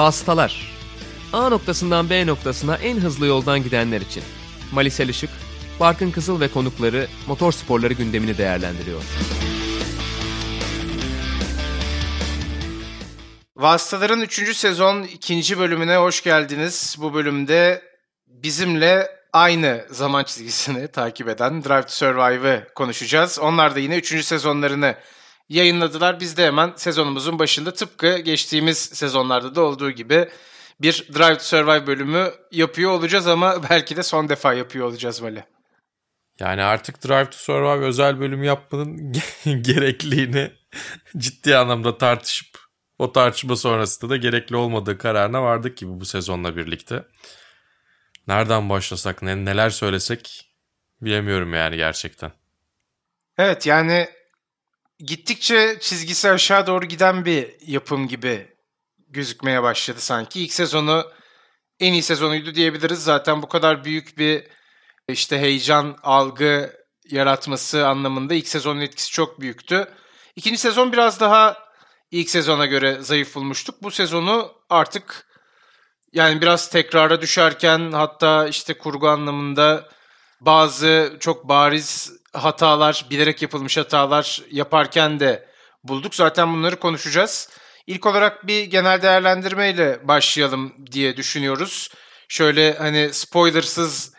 Vasıtalar A noktasından B noktasına en hızlı yoldan gidenler için. Malisel Işık, Barkın Kızıl ve konukları motor sporları gündemini değerlendiriyor. Vasıtaların 3. sezon 2. bölümüne hoş geldiniz. Bu bölümde bizimle aynı zaman çizgisini takip eden Drive to Survive'ı konuşacağız. Onlar da yine 3. sezonlarını yayınladılar. Biz de hemen sezonumuzun başında tıpkı geçtiğimiz sezonlarda da olduğu gibi bir Drive to Survive bölümü yapıyor olacağız ama belki de son defa yapıyor olacağız böyle. Yani artık Drive to Survive özel bölüm yapmanın gerekliliğini ciddi anlamda tartışıp o tartışma sonrasında da gerekli olmadığı kararına vardık gibi bu sezonla birlikte. Nereden başlasak, ne, neler söylesek bilemiyorum yani gerçekten. Evet yani gittikçe çizgisi aşağı doğru giden bir yapım gibi gözükmeye başladı sanki. İlk sezonu en iyi sezonuydu diyebiliriz. Zaten bu kadar büyük bir işte heyecan, algı yaratması anlamında ilk sezonun etkisi çok büyüktü. İkinci sezon biraz daha ilk sezona göre zayıf bulmuştuk. Bu sezonu artık yani biraz tekrara düşerken hatta işte kurgu anlamında bazı çok bariz hatalar, bilerek yapılmış hatalar yaparken de bulduk. Zaten bunları konuşacağız. İlk olarak bir genel değerlendirmeyle başlayalım diye düşünüyoruz. Şöyle hani spoilersız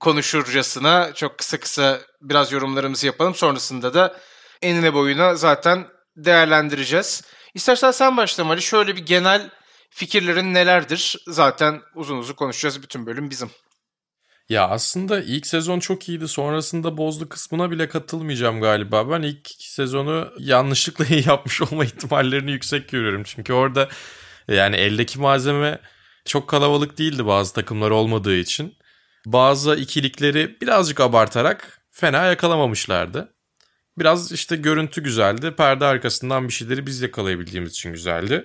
konuşurcasına çok kısa kısa biraz yorumlarımızı yapalım. Sonrasında da enine boyuna zaten değerlendireceğiz. İstersen sen başla Ali. Şöyle bir genel fikirlerin nelerdir? Zaten uzun uzun konuşacağız. Bütün bölüm bizim. Ya aslında ilk sezon çok iyiydi. Sonrasında bozdu kısmına bile katılmayacağım galiba. Ben ilk sezonu yanlışlıkla iyi yapmış olma ihtimallerini yüksek görüyorum. Çünkü orada yani eldeki malzeme çok kalabalık değildi bazı takımlar olmadığı için. Bazı ikilikleri birazcık abartarak fena yakalamamışlardı. Biraz işte görüntü güzeldi. Perde arkasından bir şeyleri biz yakalayabildiğimiz için güzeldi.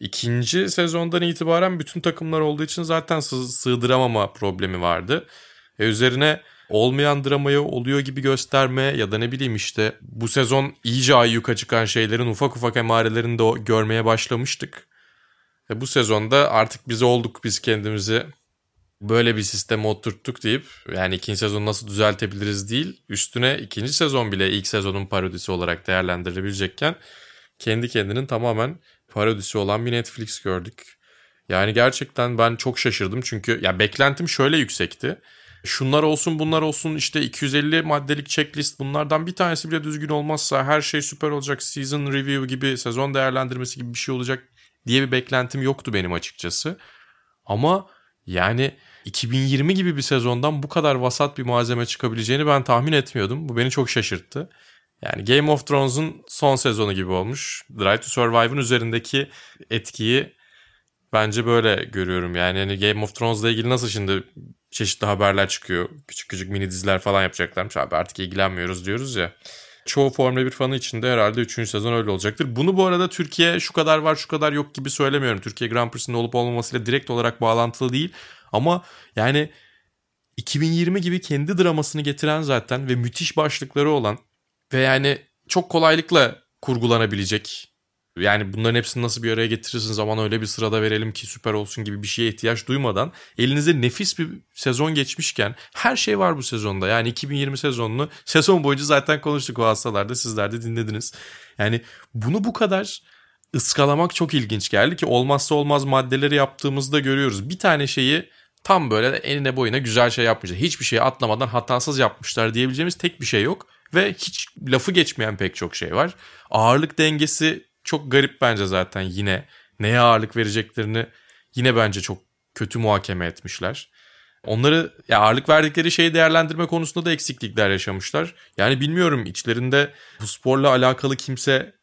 İkinci sezondan itibaren bütün takımlar olduğu için zaten sığdıramama problemi vardı. E üzerine olmayan dramayı oluyor gibi gösterme ya da ne bileyim işte bu sezon iyice ayyuka çıkan şeylerin ufak ufak emarelerini de görmeye başlamıştık. E bu sezonda artık biz olduk biz kendimizi böyle bir sisteme oturttuk deyip yani ikinci sezonu nasıl düzeltebiliriz değil üstüne ikinci sezon bile ilk sezonun parodisi olarak değerlendirilebilecekken kendi kendinin tamamen parodisi olan bir Netflix gördük. Yani gerçekten ben çok şaşırdım çünkü ya beklentim şöyle yüksekti. Şunlar olsun bunlar olsun işte 250 maddelik checklist bunlardan bir tanesi bile düzgün olmazsa her şey süper olacak. Season review gibi sezon değerlendirmesi gibi bir şey olacak diye bir beklentim yoktu benim açıkçası. Ama yani 2020 gibi bir sezondan bu kadar vasat bir malzeme çıkabileceğini ben tahmin etmiyordum. Bu beni çok şaşırttı. Yani Game of Thrones'un son sezonu gibi olmuş. Drive to Survive'ın üzerindeki etkiyi bence böyle görüyorum. Yani hani Game of Thrones'la ilgili nasıl şimdi çeşitli haberler çıkıyor. Küçük küçük mini diziler falan yapacaklarmış. Abi artık ilgilenmiyoruz diyoruz ya. Çoğu Formula 1 fanı için de herhalde 3. sezon öyle olacaktır. Bunu bu arada Türkiye şu kadar var şu kadar yok gibi söylemiyorum. Türkiye Grand Prix'sinde olup olmamasıyla direkt olarak bağlantılı değil. Ama yani 2020 gibi kendi dramasını getiren zaten ve müthiş başlıkları olan ve yani çok kolaylıkla kurgulanabilecek. Yani bunların hepsini nasıl bir araya getirirsin zaman öyle bir sırada verelim ki süper olsun gibi bir şeye ihtiyaç duymadan elinize nefis bir sezon geçmişken her şey var bu sezonda. Yani 2020 sezonunu sezon boyunca zaten konuştuk o hastalarda sizler de dinlediniz. Yani bunu bu kadar ıskalamak çok ilginç geldi ki olmazsa olmaz maddeleri yaptığımızda görüyoruz. Bir tane şeyi tam böyle eline boyuna güzel şey yapmışlar. Hiçbir şeyi atlamadan hatasız yapmışlar diyebileceğimiz tek bir şey yok. Ve hiç lafı geçmeyen pek çok şey var. Ağırlık dengesi çok garip bence zaten yine. Neye ağırlık vereceklerini yine bence çok kötü muhakeme etmişler. Onları ya ağırlık verdikleri şeyi değerlendirme konusunda da eksiklikler yaşamışlar. Yani bilmiyorum içlerinde bu sporla alakalı kimse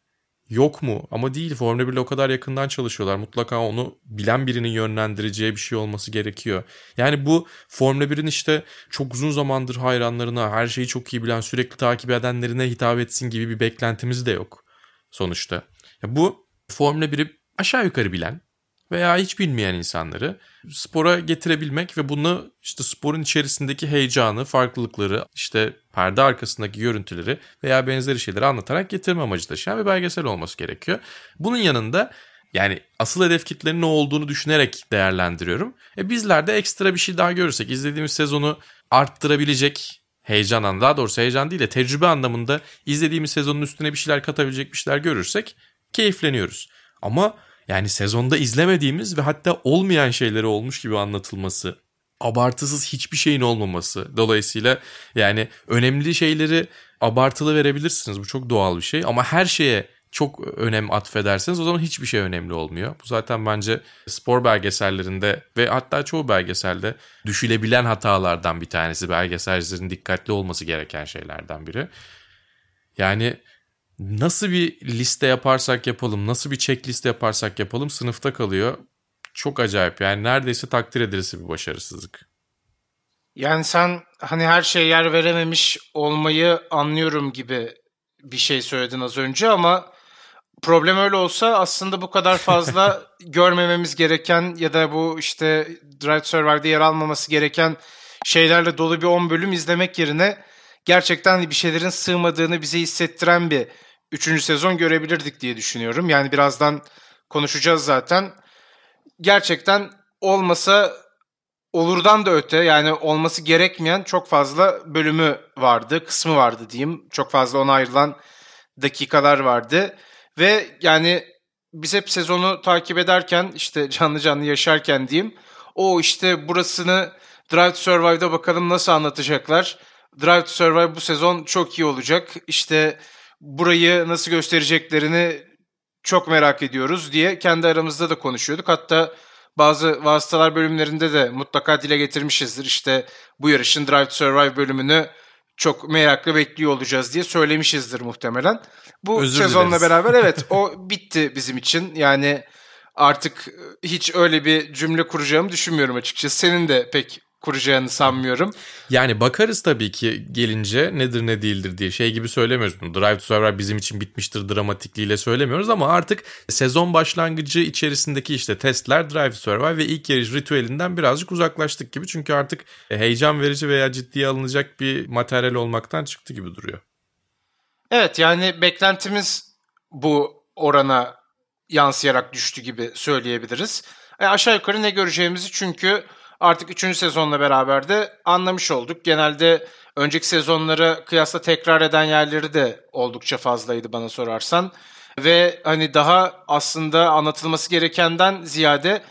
yok mu? Ama değil Formula 1 ile o kadar yakından çalışıyorlar. Mutlaka onu bilen birinin yönlendireceği bir şey olması gerekiyor. Yani bu Formula 1'in işte çok uzun zamandır hayranlarına, her şeyi çok iyi bilen, sürekli takip edenlerine hitap etsin gibi bir beklentimiz de yok sonuçta. Ya bu Formula 1'i aşağı yukarı bilen veya hiç bilmeyen insanları spora getirebilmek ve bunu işte sporun içerisindeki heyecanı, farklılıkları, işte perde arkasındaki görüntüleri veya benzeri şeyleri anlatarak getirme amacı taşıyan bir belgesel olması gerekiyor. Bunun yanında Yani asıl hedef kitlenin ne olduğunu düşünerek değerlendiriyorum. E bizler de ekstra bir şey daha görürsek izlediğimiz sezonu arttırabilecek heyecan daha doğrusu heyecan değil de tecrübe anlamında izlediğimiz sezonun üstüne bir şeyler katabilecek bir şeyler görürsek keyifleniyoruz. Ama yani sezonda izlemediğimiz ve hatta olmayan şeyleri olmuş gibi anlatılması, abartısız hiçbir şeyin olmaması. Dolayısıyla yani önemli şeyleri abartılı verebilirsiniz. Bu çok doğal bir şey ama her şeye çok önem atfederseniz o zaman hiçbir şey önemli olmuyor. Bu zaten bence spor belgesellerinde ve hatta çoğu belgeselde düşülebilen hatalardan bir tanesi. Belgeselcilerin dikkatli olması gereken şeylerden biri. Yani nasıl bir liste yaparsak yapalım, nasıl bir checklist yaparsak yapalım sınıfta kalıyor. Çok acayip yani neredeyse takdir edilisi bir başarısızlık. Yani sen hani her şeye yer verememiş olmayı anlıyorum gibi bir şey söyledin az önce ama problem öyle olsa aslında bu kadar fazla görmememiz gereken ya da bu işte Drive Survivor'da yer almaması gereken şeylerle dolu bir 10 bölüm izlemek yerine gerçekten bir şeylerin sığmadığını bize hissettiren bir 3. sezon görebilirdik diye düşünüyorum. Yani birazdan konuşacağız zaten. Gerçekten olmasa olurdan da öte yani olması gerekmeyen çok fazla bölümü vardı, kısmı vardı diyeyim. Çok fazla ona ayrılan dakikalar vardı. Ve yani biz hep sezonu takip ederken işte canlı canlı yaşarken diyeyim. O işte burasını Drive to Survive'da bakalım nasıl anlatacaklar. Drive to Survive bu sezon çok iyi olacak. İşte burayı nasıl göstereceklerini çok merak ediyoruz diye kendi aramızda da konuşuyorduk. Hatta bazı vasıtalar bölümlerinde de mutlaka dile getirmişizdir. İşte bu yarışın Drive to Survive bölümünü çok meraklı bekliyor olacağız diye söylemişizdir muhtemelen. Bu Özür sezonla dileriz. beraber evet o bitti bizim için. Yani artık hiç öyle bir cümle kuracağımı düşünmüyorum açıkçası. Senin de pek kuracağını sanmıyorum. Yani bakarız tabii ki gelince nedir ne değildir diye şey gibi söylemiyoruz bunu. Drive to Survive bizim için bitmiştir dramatikliğiyle söylemiyoruz ama artık sezon başlangıcı içerisindeki işte testler Drive to Survive ve ilk yarış ritüelinden birazcık uzaklaştık gibi. Çünkü artık heyecan verici veya ciddiye alınacak bir materyal olmaktan çıktı gibi duruyor. Evet yani beklentimiz bu orana yansıyarak düştü gibi söyleyebiliriz. E aşağı yukarı ne göreceğimizi çünkü artık 3. sezonla beraber de anlamış olduk. Genelde önceki sezonlara kıyasla tekrar eden yerleri de oldukça fazlaydı bana sorarsan. Ve hani daha aslında anlatılması gerekenden ziyade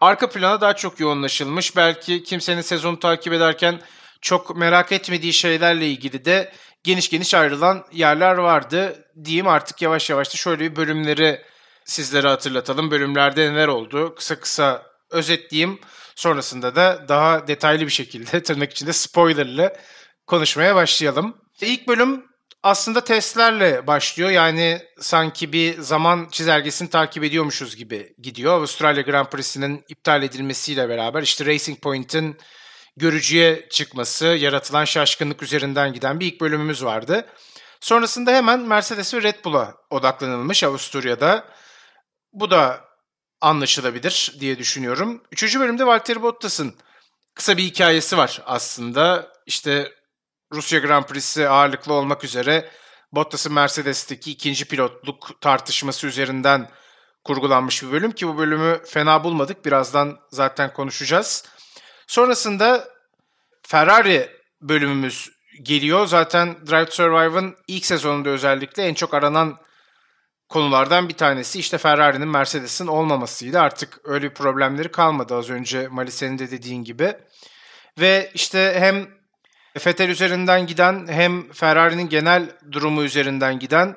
arka plana daha çok yoğunlaşılmış. Belki kimsenin sezonu takip ederken çok merak etmediği şeylerle ilgili de geniş geniş ayrılan yerler vardı. Diyeyim artık yavaş yavaş da şöyle bir bölümleri sizlere hatırlatalım. Bölümlerde neler oldu? Kısa kısa özetleyeyim. Sonrasında da daha detaylı bir şekilde tırnak içinde spoilerlı konuşmaya başlayalım. İlk bölüm aslında testlerle başlıyor. Yani sanki bir zaman çizelgesini takip ediyormuşuz gibi gidiyor. Avustralya Grand Prix'sinin iptal edilmesiyle beraber işte Racing Point'in görücüye çıkması, yaratılan şaşkınlık üzerinden giden bir ilk bölümümüz vardı. Sonrasında hemen Mercedes ve Red Bull'a odaklanılmış Avusturya'da. Bu da anlaşılabilir diye düşünüyorum. Üçüncü bölümde Valtteri Bottas'ın kısa bir hikayesi var aslında. İşte Rusya Grand Prix'si ağırlıklı olmak üzere Bottas'ın Mercedes'teki ikinci pilotluk tartışması üzerinden kurgulanmış bir bölüm ki bu bölümü fena bulmadık. Birazdan zaten konuşacağız. Sonrasında Ferrari bölümümüz geliyor. Zaten Drive to Survive'ın ilk sezonunda özellikle en çok aranan konulardan bir tanesi işte Ferrari'nin Mercedes'in olmamasıydı. Artık öyle bir problemleri kalmadı az önce Mali senin de dediğin gibi. Ve işte hem Vettel üzerinden giden hem Ferrari'nin genel durumu üzerinden giden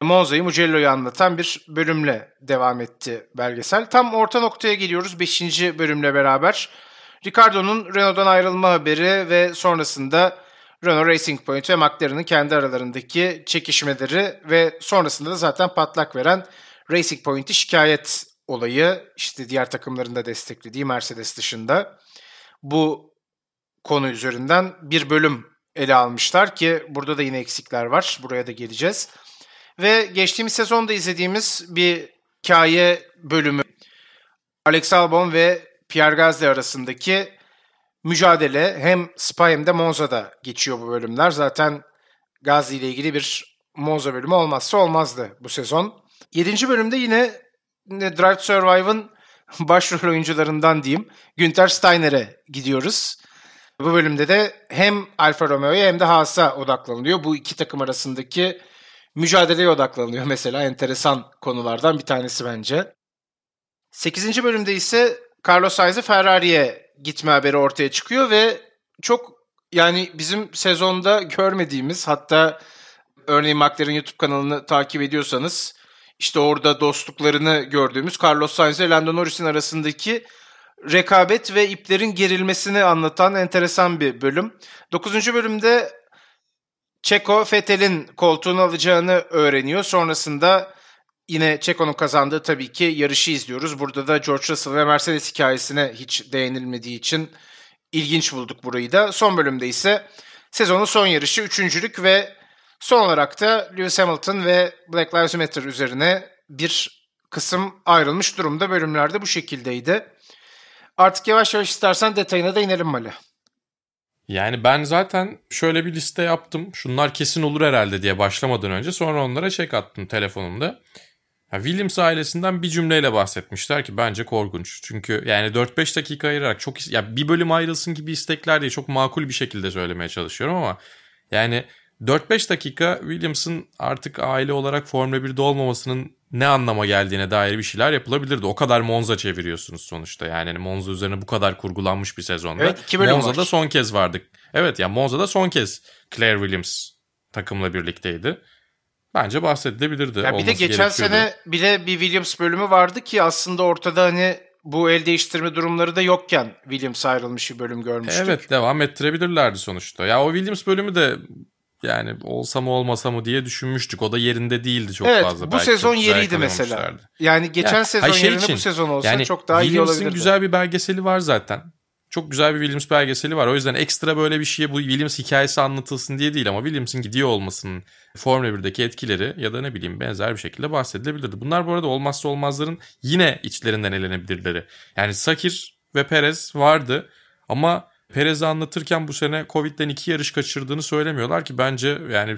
Monza'yı, Mugello'yu anlatan bir bölümle devam etti belgesel. Tam orta noktaya geliyoruz 5. bölümle beraber. Ricardo'nun Renault'dan ayrılma haberi ve sonrasında Renault Racing Point ve McLaren'ın kendi aralarındaki çekişmeleri ve sonrasında da zaten patlak veren Racing Point'i şikayet olayı işte diğer takımların da desteklediği Mercedes dışında bu konu üzerinden bir bölüm ele almışlar ki burada da yine eksikler var. Buraya da geleceğiz. Ve geçtiğimiz sezonda izlediğimiz bir hikaye bölümü Alex Albon ve Pierre Gasly arasındaki mücadele hem Spa hem de Monza'da geçiyor bu bölümler. Zaten Gazi ile ilgili bir Monza bölümü olmazsa olmazdı bu sezon. 7. bölümde yine Drive to Survive'ın başrol oyuncularından diyeyim Günther Steiner'e gidiyoruz. Bu bölümde de hem Alfa Romeo'ya hem de Haas'a odaklanılıyor. Bu iki takım arasındaki mücadeleye odaklanılıyor mesela. Enteresan konulardan bir tanesi bence. 8. bölümde ise Carlos Sainz'e Ferrari'ye gitme haberi ortaya çıkıyor ve çok yani bizim sezonda görmediğimiz hatta örneğin McLaren YouTube kanalını takip ediyorsanız işte orada dostluklarını gördüğümüz Carlos Sainz ile Lando Norris'in arasındaki rekabet ve iplerin gerilmesini anlatan enteresan bir bölüm. 9. bölümde Çeko Fethel'in koltuğunu alacağını öğreniyor. Sonrasında yine Çeko'nun kazandığı tabii ki yarışı izliyoruz. Burada da George Russell ve Mercedes hikayesine hiç değinilmediği için ilginç bulduk burayı da. Son bölümde ise sezonun son yarışı üçüncülük ve son olarak da Lewis Hamilton ve Black Lives Matter üzerine bir kısım ayrılmış durumda. Bölümlerde bu şekildeydi. Artık yavaş yavaş istersen detayına da inelim Mali. Yani ben zaten şöyle bir liste yaptım. Şunlar kesin olur herhalde diye başlamadan önce. Sonra onlara çek attım telefonumda. Ya Williams ailesinden bir cümleyle bahsetmişler ki bence korkunç. Çünkü yani 4-5 dakika ayırarak çok ya bir bölüm ayrılsın gibi istekler diye çok makul bir şekilde söylemeye çalışıyorum ama yani 4-5 dakika Williams'ın artık aile olarak Formula 1'de olmamasının ne anlama geldiğine dair bir şeyler yapılabilirdi. O kadar Monza çeviriyorsunuz sonuçta. Yani hani Monza üzerine bu kadar kurgulanmış bir sezonda. Evet, iki bölüm Monza'da var. son kez vardık. Evet ya yani Monza'da son kez Claire Williams takımla birlikteydi. Bence bahsedilebilirdi. Ya bir de geçen sene bile bir Williams bölümü vardı ki aslında ortada hani bu el değiştirme durumları da yokken Williams ayrılmış bir bölüm görmüştük. Evet devam ettirebilirlerdi sonuçta. Ya o Williams bölümü de yani olsa mı olmasa mı diye düşünmüştük. O da yerinde değildi çok evet, fazla. bu Belki sezon yeriydi mesela. Yani geçen Ya, sezon hayır, şey yerine için, bu sezon olsa yani çok daha iyi Williams'ın olabilirdi. güzel bir belgeseli var zaten. Çok güzel bir Williams belgeseli var. O yüzden ekstra böyle bir şeye bu Williams hikayesi anlatılsın diye değil ama Williams'ın gidiyor olmasının Formula 1'deki etkileri ya da ne bileyim benzer bir şekilde bahsedilebilirdi. Bunlar bu arada olmazsa olmazların yine içlerinden elenebilirleri. Yani Sakir ve Perez vardı ama Perez'i anlatırken bu sene Covid'den iki yarış kaçırdığını söylemiyorlar ki bence yani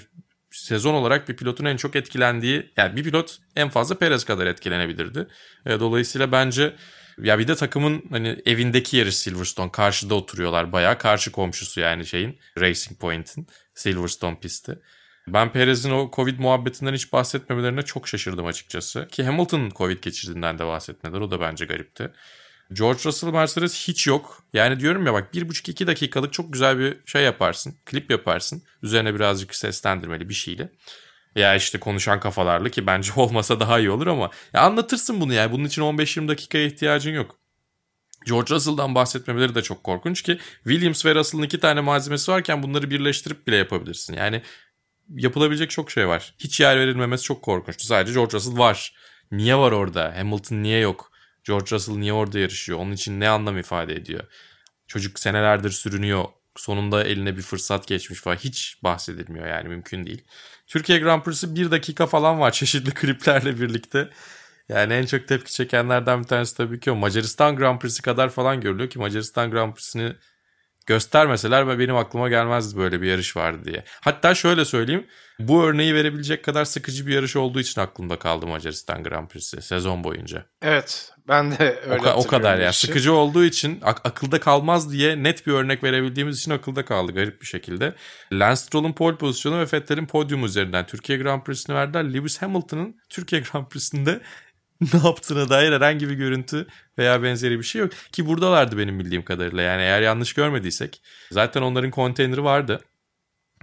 sezon olarak bir pilotun en çok etkilendiği yani bir pilot en fazla Perez kadar etkilenebilirdi. E, Dolayısıyla bence ya bir de takımın hani evindeki yeri Silverstone karşıda oturuyorlar bayağı karşı komşusu yani şeyin Racing Point'in Silverstone pisti. Ben Perez'in o Covid muhabbetinden hiç bahsetmemelerine çok şaşırdım açıkçası. Ki Hamilton'ın Covid geçirdiğinden de bahsetmediler. O da bence garipti. George Russell Mercedes hiç yok. Yani diyorum ya bak 1,5-2 dakikalık çok güzel bir şey yaparsın. Klip yaparsın. Üzerine birazcık seslendirmeli bir şeyle. Ya işte konuşan kafalarla ki bence olmasa daha iyi olur ama ya anlatırsın bunu yani. Bunun için 15-20 dakikaya ihtiyacın yok. George Russell'dan bahsetmemeleri de çok korkunç ki Williams ve Russell'ın iki tane malzemesi varken bunları birleştirip bile yapabilirsin. Yani yapılabilecek çok şey var. Hiç yer verilmemesi çok korkunçtu. Sadece George Russell var. Niye var orada? Hamilton niye yok? George Russell niye orada yarışıyor? Onun için ne anlam ifade ediyor? Çocuk senelerdir sürünüyor. Sonunda eline bir fırsat geçmiş falan. Hiç bahsedilmiyor yani mümkün değil. Türkiye Grand Prix'si bir dakika falan var çeşitli kliplerle birlikte. Yani en çok tepki çekenlerden bir tanesi tabii ki o. Macaristan Grand Prix'si kadar falan görülüyor ki Macaristan Grand Prix'sini göstermeseler ve benim aklıma gelmezdi böyle bir yarış vardı diye. Hatta şöyle söyleyeyim. Bu örneği verebilecek kadar sıkıcı bir yarış olduğu için aklımda kaldı Macaristan Grand Prix'si sezon boyunca. Evet ben de öyle o, o kadar ya. Sıkıcı olduğu için ak- akılda kalmaz diye net bir örnek verebildiğimiz için akılda kaldı garip bir şekilde. Lance Stroll'un pole pozisyonu ve Vettel'in podyum üzerinden Türkiye Grand Prix'sini verdiler. Lewis Hamilton'ın Türkiye Grand Prix'sinde ne yaptığına dair herhangi bir görüntü veya benzeri bir şey yok. Ki buradalardı benim bildiğim kadarıyla. Yani eğer yanlış görmediysek. Zaten onların konteyneri vardı.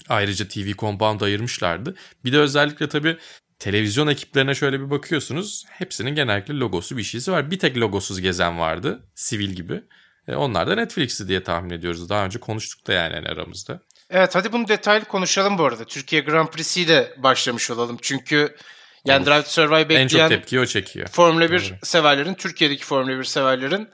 Ayrıca TV Compound ayırmışlardı. Bir de özellikle tabii televizyon ekiplerine şöyle bir bakıyorsunuz. Hepsinin genellikle logosu bir şeysi var. Bir tek logosuz gezen vardı. Sivil gibi. E, onlar da Netflix'i diye tahmin ediyoruz. Daha önce konuştuk da yani aramızda. Evet hadi bunu detaylı konuşalım bu arada. Türkiye Grand Prix'siyle başlamış olalım. Çünkü yani Olur. Drive to Survive bekleyen En çok tepkiyi o çekiyor. Formula 1 Doğru. severlerin, Türkiye'deki Formula 1 severlerin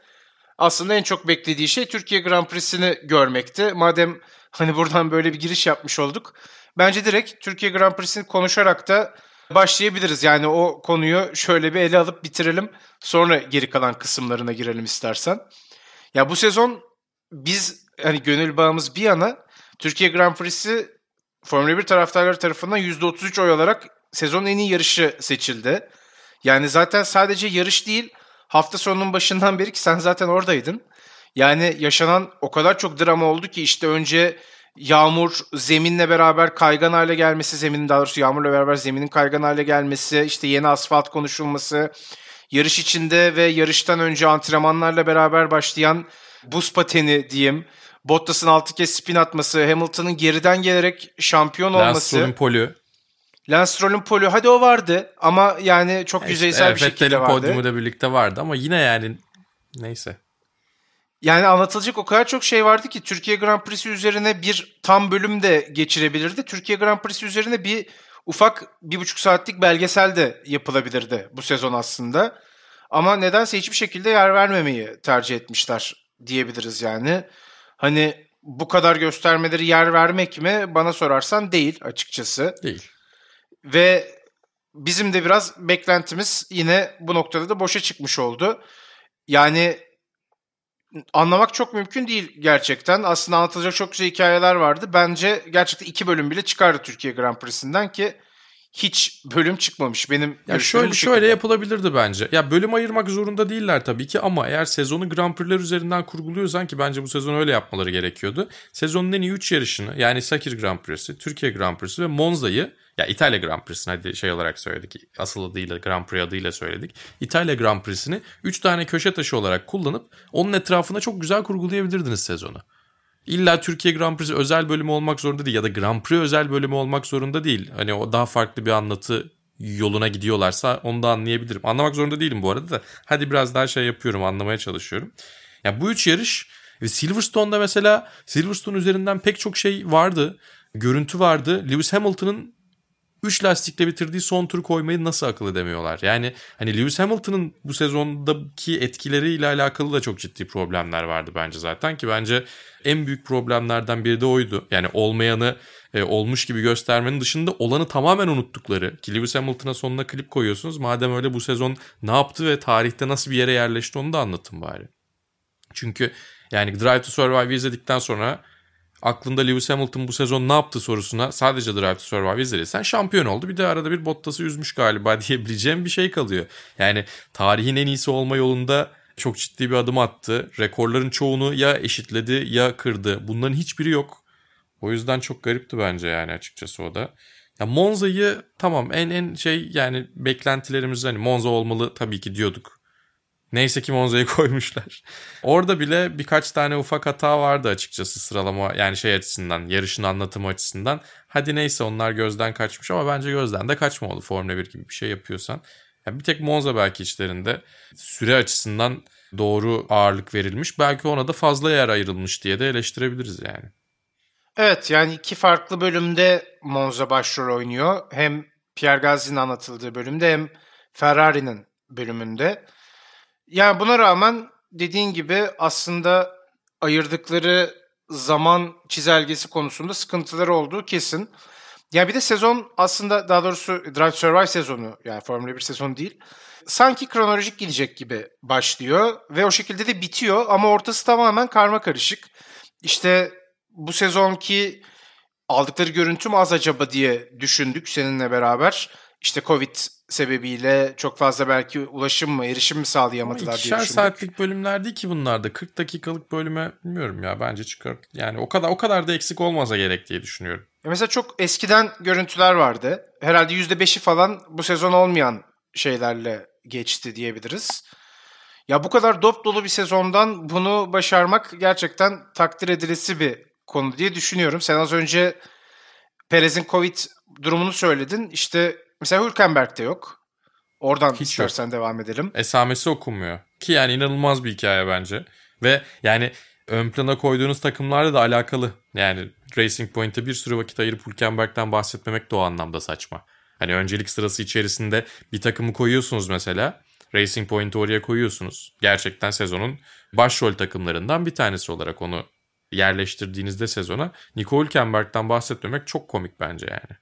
aslında en çok beklediği şey Türkiye Grand Prix'sini görmekti. Madem hani buradan böyle bir giriş yapmış olduk. Bence direkt Türkiye Grand Prix'sini konuşarak da başlayabiliriz. Yani o konuyu şöyle bir ele alıp bitirelim. Sonra geri kalan kısımlarına girelim istersen. Ya bu sezon biz hani gönül bağımız bir yana Türkiye Grand Prix'si Formula 1 taraftarları tarafından %33 oy alarak sezonun en iyi yarışı seçildi. Yani zaten sadece yarış değil hafta sonunun başından beri ki sen zaten oradaydın. Yani yaşanan o kadar çok drama oldu ki işte önce yağmur zeminle beraber kaygan hale gelmesi, zeminin daha doğrusu yağmurla beraber zeminin kaygan hale gelmesi, işte yeni asfalt konuşulması, yarış içinde ve yarıştan önce antrenmanlarla beraber başlayan buz pateni diyeyim. Bottas'ın altı kez spin atması, Hamilton'ın geriden gelerek şampiyon Lance olması. Stroll'ün polü. Lance Stroll'ün polü hadi o vardı ama yani çok yüzeysel Evet, bir şekilde Vettel'in vardı. podyumu da birlikte vardı ama yine yani neyse. Yani anlatılacak o kadar çok şey vardı ki Türkiye Grand Prix'si üzerine bir tam bölüm de geçirebilirdi. Türkiye Grand Prix'si üzerine bir ufak bir buçuk saatlik belgesel de yapılabilirdi bu sezon aslında. Ama nedense hiçbir şekilde yer vermemeyi tercih etmişler diyebiliriz yani. Hani bu kadar göstermeleri yer vermek mi bana sorarsan değil açıkçası. Değil. Ve bizim de biraz beklentimiz yine bu noktada da boşa çıkmış oldu. Yani anlamak çok mümkün değil gerçekten. Aslında anlatılacak çok güzel hikayeler vardı. Bence gerçekten iki bölüm bile çıkardı Türkiye Grand Prix'sinden ki hiç bölüm çıkmamış. Benim Ya şöyle şöyle yapılabilirdi bence. Ya bölüm ayırmak zorunda değiller tabii ki ama eğer sezonu Grand Prix'ler üzerinden kurguluyorsan ki bence bu sezon öyle yapmaları gerekiyordu. Sezonun en iyi 3 yarışını yani Sakir Grand Prix'si, Türkiye Grand Prix'si ve Monza'yı ya İtalya Grand Prix'sini hadi şey olarak söyledik. Asıl adıyla Grand Prix adıyla söyledik. İtalya Grand Prix'sini 3 tane köşe taşı olarak kullanıp onun etrafına çok güzel kurgulayabilirdiniz sezonu. İlla Türkiye Grand Prix'si özel bölümü olmak zorunda değil ya da Grand Prix özel bölümü olmak zorunda değil. Hani o daha farklı bir anlatı yoluna gidiyorlarsa onu da anlayabilirim. Anlamak zorunda değilim bu arada da. Hadi biraz daha şey yapıyorum anlamaya çalışıyorum. Ya bu üç yarış ve Silverstone'da mesela Silverstone üzerinden pek çok şey vardı. Görüntü vardı. Lewis Hamilton'ın 3 lastikle bitirdiği son turu koymayı nasıl akıl edemiyorlar? Yani hani Lewis Hamilton'ın bu sezondaki etkileriyle alakalı da çok ciddi problemler vardı bence zaten ki bence en büyük problemlerden biri de oydu. Yani olmayanı e, olmuş gibi göstermenin dışında olanı tamamen unuttukları ki Lewis Hamilton'a sonuna klip koyuyorsunuz. Madem öyle bu sezon ne yaptı ve tarihte nasıl bir yere yerleşti onu da anlatın bari. Çünkü yani Drive to Survive izledikten sonra aklında Lewis Hamilton bu sezon ne yaptı sorusuna sadece Drive to Survive izlediysen şampiyon oldu. Bir de arada bir Bottas'ı üzmüş galiba diyebileceğim bir şey kalıyor. Yani tarihin en iyisi olma yolunda çok ciddi bir adım attı. Rekorların çoğunu ya eşitledi ya kırdı. Bunların hiçbiri yok. O yüzden çok garipti bence yani açıkçası o da. Ya Monza'yı tamam en en şey yani beklentilerimiz hani Monza olmalı tabii ki diyorduk. Neyse ki Monza'yı koymuşlar. Orada bile birkaç tane ufak hata vardı açıkçası sıralama yani şey açısından, yarışın anlatımı açısından. Hadi neyse onlar gözden kaçmış ama bence gözden de kaçmamalı Formula 1 gibi bir şey yapıyorsan. Yani bir tek Monza belki içlerinde süre açısından doğru ağırlık verilmiş. Belki ona da fazla yer ayrılmış diye de eleştirebiliriz yani. Evet yani iki farklı bölümde Monza başrol oynuyor. Hem Pierre Gasly'nin anlatıldığı bölümde hem Ferrari'nin bölümünde. Yani buna rağmen dediğin gibi aslında ayırdıkları zaman çizelgesi konusunda sıkıntıları olduğu kesin. Yani bir de sezon aslında daha doğrusu Drive Survive sezonu yani Formula 1 sezonu değil. Sanki kronolojik gidecek gibi başlıyor ve o şekilde de bitiyor ama ortası tamamen karma karışık. İşte bu sezonki aldıkları görüntü mü az acaba diye düşündük seninle beraber. İşte Covid sebebiyle çok fazla belki ulaşım mı, erişim mi sağlayamadılar diye düşündük. saatlik bölümler değil ki bunlar da. 40 dakikalık bölüme bilmiyorum ya bence çıkar. Yani o kadar o kadar da eksik olmasa gerek diye düşünüyorum. Ya Mesela çok eskiden görüntüler vardı. Herhalde %5'i falan bu sezon olmayan şeylerle geçti diyebiliriz. Ya bu kadar dop dolu bir sezondan bunu başarmak gerçekten takdir edilesi bir konu diye düşünüyorum. Sen az önce Perez'in Covid durumunu söyledin. İşte mesela Hülkenberg'de yok. Oradan Hiç istersen devam edelim. Esamesi okunmuyor. Ki yani inanılmaz bir hikaye bence. Ve yani ön plana koyduğunuz takımlarla da alakalı. Yani Racing Point'e bir sürü vakit ayırıp Hülkenberg'den bahsetmemek de o anlamda saçma. Hani öncelik sırası içerisinde bir takımı koyuyorsunuz mesela. Racing Point'i oraya koyuyorsunuz. Gerçekten sezonun başrol takımlarından bir tanesi olarak onu yerleştirdiğinizde sezona Nico Hülkenberg'den bahsetmemek çok komik bence yani.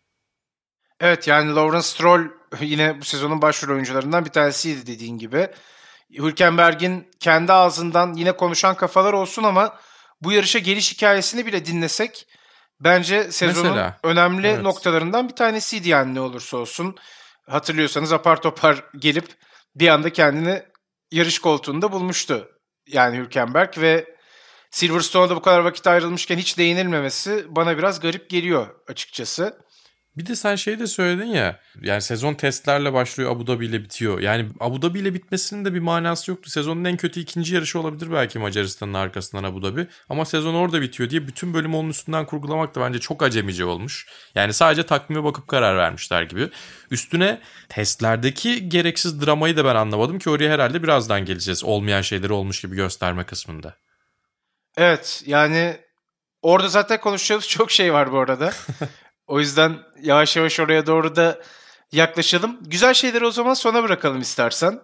Evet yani Lawrence Stroll yine bu sezonun başrol oyuncularından bir tanesiydi dediğin gibi. Hülkenberg'in kendi ağzından yine konuşan kafalar olsun ama bu yarışa geliş hikayesini bile dinlesek bence sezonun Mesela, önemli evet. noktalarından bir tanesiydi yani ne olursa olsun. hatırlıyorsanız apar topar gelip bir anda kendini yarış koltuğunda bulmuştu. Yani Hülkenberg ve Silverstone'da bu kadar vakit ayrılmışken hiç değinilmemesi bana biraz garip geliyor açıkçası. Bir de sen şey de söyledin ya. Yani sezon testlerle başlıyor Abu Dhabi ile bitiyor. Yani Abu Dhabi ile bitmesinin de bir manası yoktu. Sezonun en kötü ikinci yarışı olabilir belki Macaristan'ın arkasından Abu Dhabi. Ama sezon orada bitiyor diye bütün bölümü onun üstünden kurgulamak da bence çok acemice olmuş. Yani sadece takvime bakıp karar vermişler gibi. Üstüne testlerdeki gereksiz dramayı da ben anlamadım ki oraya herhalde birazdan geleceğiz. Olmayan şeyleri olmuş gibi gösterme kısmında. Evet yani orada zaten konuşacağımız çok şey var bu arada. O yüzden yavaş yavaş oraya doğru da yaklaşalım. Güzel şeyleri o zaman sona bırakalım istersen.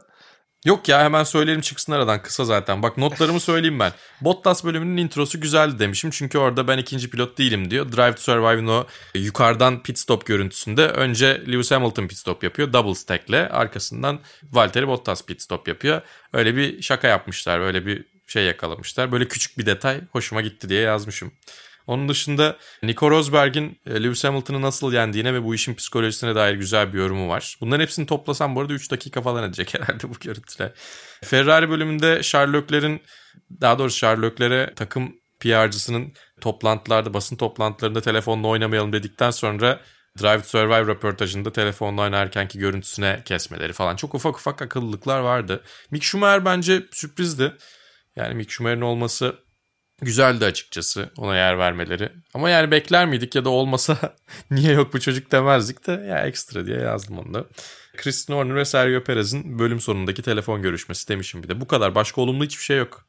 Yok ya hemen söyleyelim çıksın aradan kısa zaten. Bak notlarımı söyleyeyim ben. Bottas bölümünün introsu güzeldi demişim. Çünkü orada ben ikinci pilot değilim diyor. Drive to Survive'ın o yukarıdan pit stop görüntüsünde önce Lewis Hamilton pit stop yapıyor. Double stack'le arkasından Valtteri Bottas pit stop yapıyor. Öyle bir şaka yapmışlar. Öyle bir şey yakalamışlar. Böyle küçük bir detay hoşuma gitti diye yazmışım. Onun dışında Nico Rosberg'in e, Lewis Hamilton'ı nasıl yendiğine ve bu işin psikolojisine dair güzel bir yorumu var. Bunların hepsini toplasam bu arada 3 dakika falan edecek herhalde bu görüntüler. Ferrari bölümünde Charles daha doğrusu Charles takım PR'cısının toplantılarda, basın toplantılarında telefonla oynamayalım dedikten sonra Drive to Survive röportajında telefonla oynarkenki görüntüsüne kesmeleri falan. Çok ufak ufak akıllılıklar vardı. Mick Schumacher bence sürprizdi. Yani Mick Schumacher'in olması güzeldi açıkçası ona yer vermeleri. Ama yani bekler miydik ya da olmasa niye yok bu çocuk demezdik de ya ekstra diye yazdım onu da. Chris Horner ve Sergio Perez'in bölüm sonundaki telefon görüşmesi demişim bir de. Bu kadar. Başka olumlu hiçbir şey yok.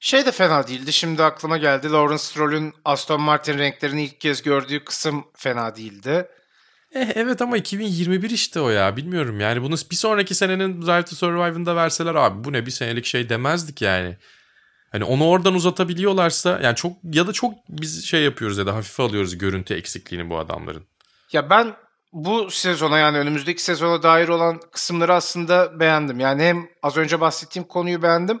Şey de fena değildi. Şimdi aklıma geldi. Lawrence Stroll'ün Aston Martin renklerini ilk kez gördüğü kısım fena değildi. Eh, evet ama 2021 işte o ya. Bilmiyorum yani bunu bir sonraki senenin Drive to Survive'ında verseler abi bu ne bir senelik şey demezdik yani. Hani onu oradan uzatabiliyorlarsa yani çok ya da çok biz şey yapıyoruz ya da hafife alıyoruz görüntü eksikliğini bu adamların. Ya ben bu sezona yani önümüzdeki sezona dair olan kısımları aslında beğendim. Yani hem az önce bahsettiğim konuyu beğendim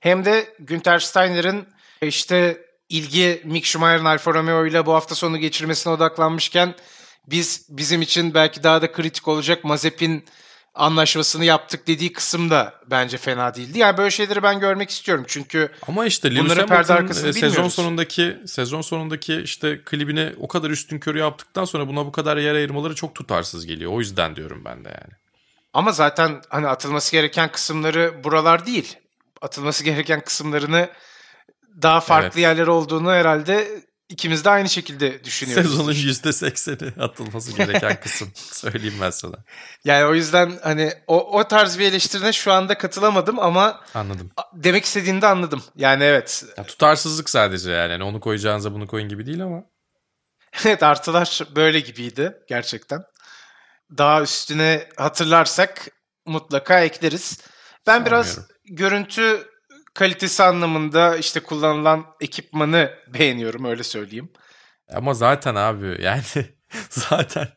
hem de Günter Steiner'ın işte ilgi Mick Schumacher'ın Alfa Romeo ile bu hafta sonu geçirmesine odaklanmışken biz bizim için belki daha da kritik olacak Mazepin anlaşmasını yaptık dediği kısım da bence fena değildi. Yani böyle şeyleri ben görmek istiyorum çünkü ama işte Lewis Hamilton'ın sezon sonundaki sezon sonundaki işte klibini o kadar üstün körü yaptıktan sonra buna bu kadar yer ayırmaları çok tutarsız geliyor. O yüzden diyorum ben de yani. Ama zaten hani atılması gereken kısımları buralar değil. Atılması gereken kısımlarını daha farklı evet. yerler olduğunu herhalde İkimiz de aynı şekilde düşünüyoruz. Sezonun %80'i atılması gereken kısım. Söyleyeyim ben sana. Yani o yüzden hani o, o tarz bir eleştirine şu anda katılamadım ama anladım. Demek istediğini de anladım. Yani evet. Ya, tutarsızlık sadece yani. yani. Onu koyacağınıza bunu koyun gibi değil ama. evet artılar böyle gibiydi gerçekten. Daha üstüne hatırlarsak mutlaka ekleriz. Ben biraz görüntü kalitesi anlamında işte kullanılan ekipmanı beğeniyorum öyle söyleyeyim. Ama zaten abi yani zaten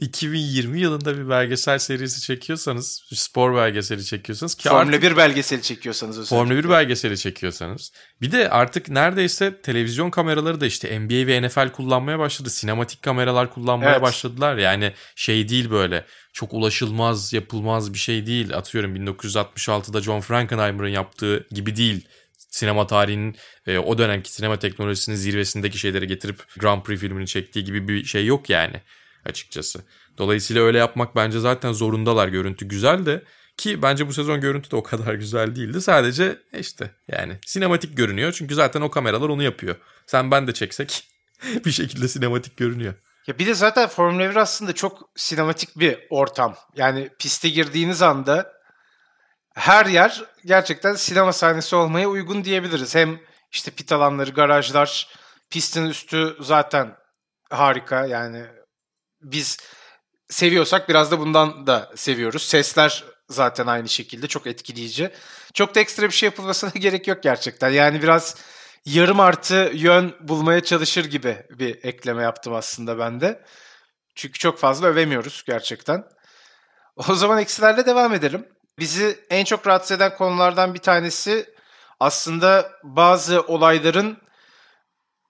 2020 yılında bir belgesel serisi çekiyorsanız, spor belgeseli çekiyorsanız ki Formula artık, 1 belgeseli çekiyorsanız özellikle. Formula 1 belgeseli çekiyorsanız. Bir de artık neredeyse televizyon kameraları da işte NBA ve NFL kullanmaya başladı. Sinematik kameralar kullanmaya evet. başladılar. Yani şey değil böyle çok ulaşılmaz, yapılmaz bir şey değil. Atıyorum 1966'da John Frankenheimer'ın yaptığı gibi değil sinema tarihinin e, o dönemki sinema teknolojisinin zirvesindeki şeyleri getirip Grand Prix filmini çektiği gibi bir şey yok yani açıkçası. Dolayısıyla öyle yapmak bence zaten zorundalar. Görüntü güzel de ki bence bu sezon görüntü de o kadar güzel değildi. Sadece işte yani sinematik görünüyor. Çünkü zaten o kameralar onu yapıyor. Sen ben de çeksek bir şekilde sinematik görünüyor. Ya bir de zaten Formula 1 aslında çok sinematik bir ortam. Yani piste girdiğiniz anda her yer gerçekten sinema sahnesi olmaya uygun diyebiliriz. Hem işte pit alanları, garajlar, pistin üstü zaten harika. Yani biz seviyorsak biraz da bundan da seviyoruz. Sesler zaten aynı şekilde çok etkileyici. Çok da ekstra bir şey yapılmasına gerek yok gerçekten. Yani biraz yarım artı yön bulmaya çalışır gibi bir ekleme yaptım aslında ben de. Çünkü çok fazla övemiyoruz gerçekten. O zaman eksilerle devam edelim. Bizi en çok rahatsız eden konulardan bir tanesi aslında bazı olayların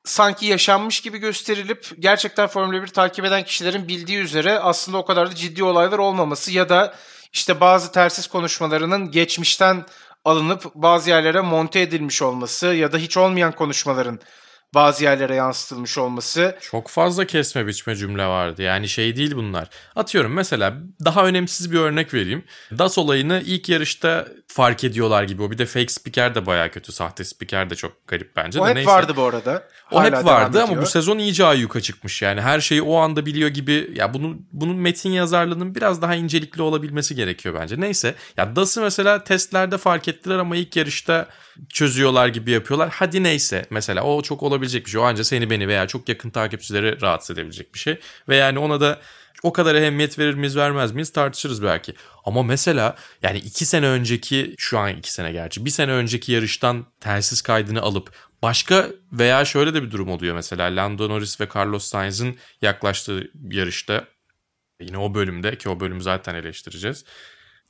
sanki yaşanmış gibi gösterilip gerçekten Formula 1 takip eden kişilerin bildiği üzere aslında o kadar da ciddi olaylar olmaması ya da işte bazı tersiz konuşmalarının geçmişten alınıp bazı yerlere monte edilmiş olması ya da hiç olmayan konuşmaların bazı yerlere yansıtılmış olması. Çok fazla kesme biçme cümle vardı. Yani şey değil bunlar. Atıyorum mesela daha önemsiz bir örnek vereyim. DAS olayını ilk yarışta fark ediyorlar gibi. O bir de fake speaker de baya kötü. Sahte speaker de çok garip bence. O de. hep Neyse. vardı bu arada. O Hala hep vardı ama bu sezon iyice ayyuka çıkmış yani. Her şeyi o anda biliyor gibi. Ya bunu bunun metin yazarlığının biraz daha incelikli olabilmesi gerekiyor bence. Neyse. Ya DAS'ı mesela testlerde fark ettiler ama ilk yarışta çözüyorlar gibi yapıyorlar. Hadi neyse. Mesela o çok olabilecek bir şey. O anca seni beni veya çok yakın takipçileri rahatsız edebilecek bir şey. Ve yani ona da o kadar ehemmiyet verir miyiz vermez miyiz tartışırız belki. Ama mesela yani iki sene önceki şu an iki sene gerçi bir sene önceki yarıştan telsiz kaydını alıp başka veya şöyle de bir durum oluyor mesela Lando Norris ve Carlos Sainz'ın yaklaştığı yarışta yine o bölümde ki o bölümü zaten eleştireceğiz.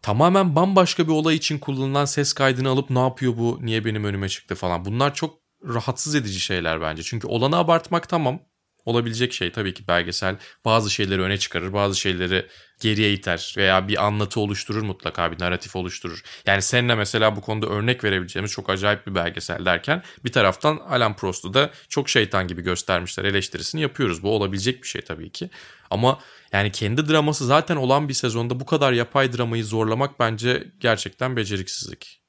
Tamamen bambaşka bir olay için kullanılan ses kaydını alıp ne yapıyor bu niye benim önüme çıktı falan. Bunlar çok rahatsız edici şeyler bence. Çünkü olanı abartmak tamam olabilecek şey tabii ki belgesel bazı şeyleri öne çıkarır bazı şeyleri geriye iter veya bir anlatı oluşturur mutlaka bir narratif oluşturur. Yani seninle mesela bu konuda örnek verebileceğimiz çok acayip bir belgesel derken bir taraftan Alan Prost'u da çok şeytan gibi göstermişler eleştirisini yapıyoruz. Bu olabilecek bir şey tabii ki ama yani kendi draması zaten olan bir sezonda bu kadar yapay dramayı zorlamak bence gerçekten beceriksizlik.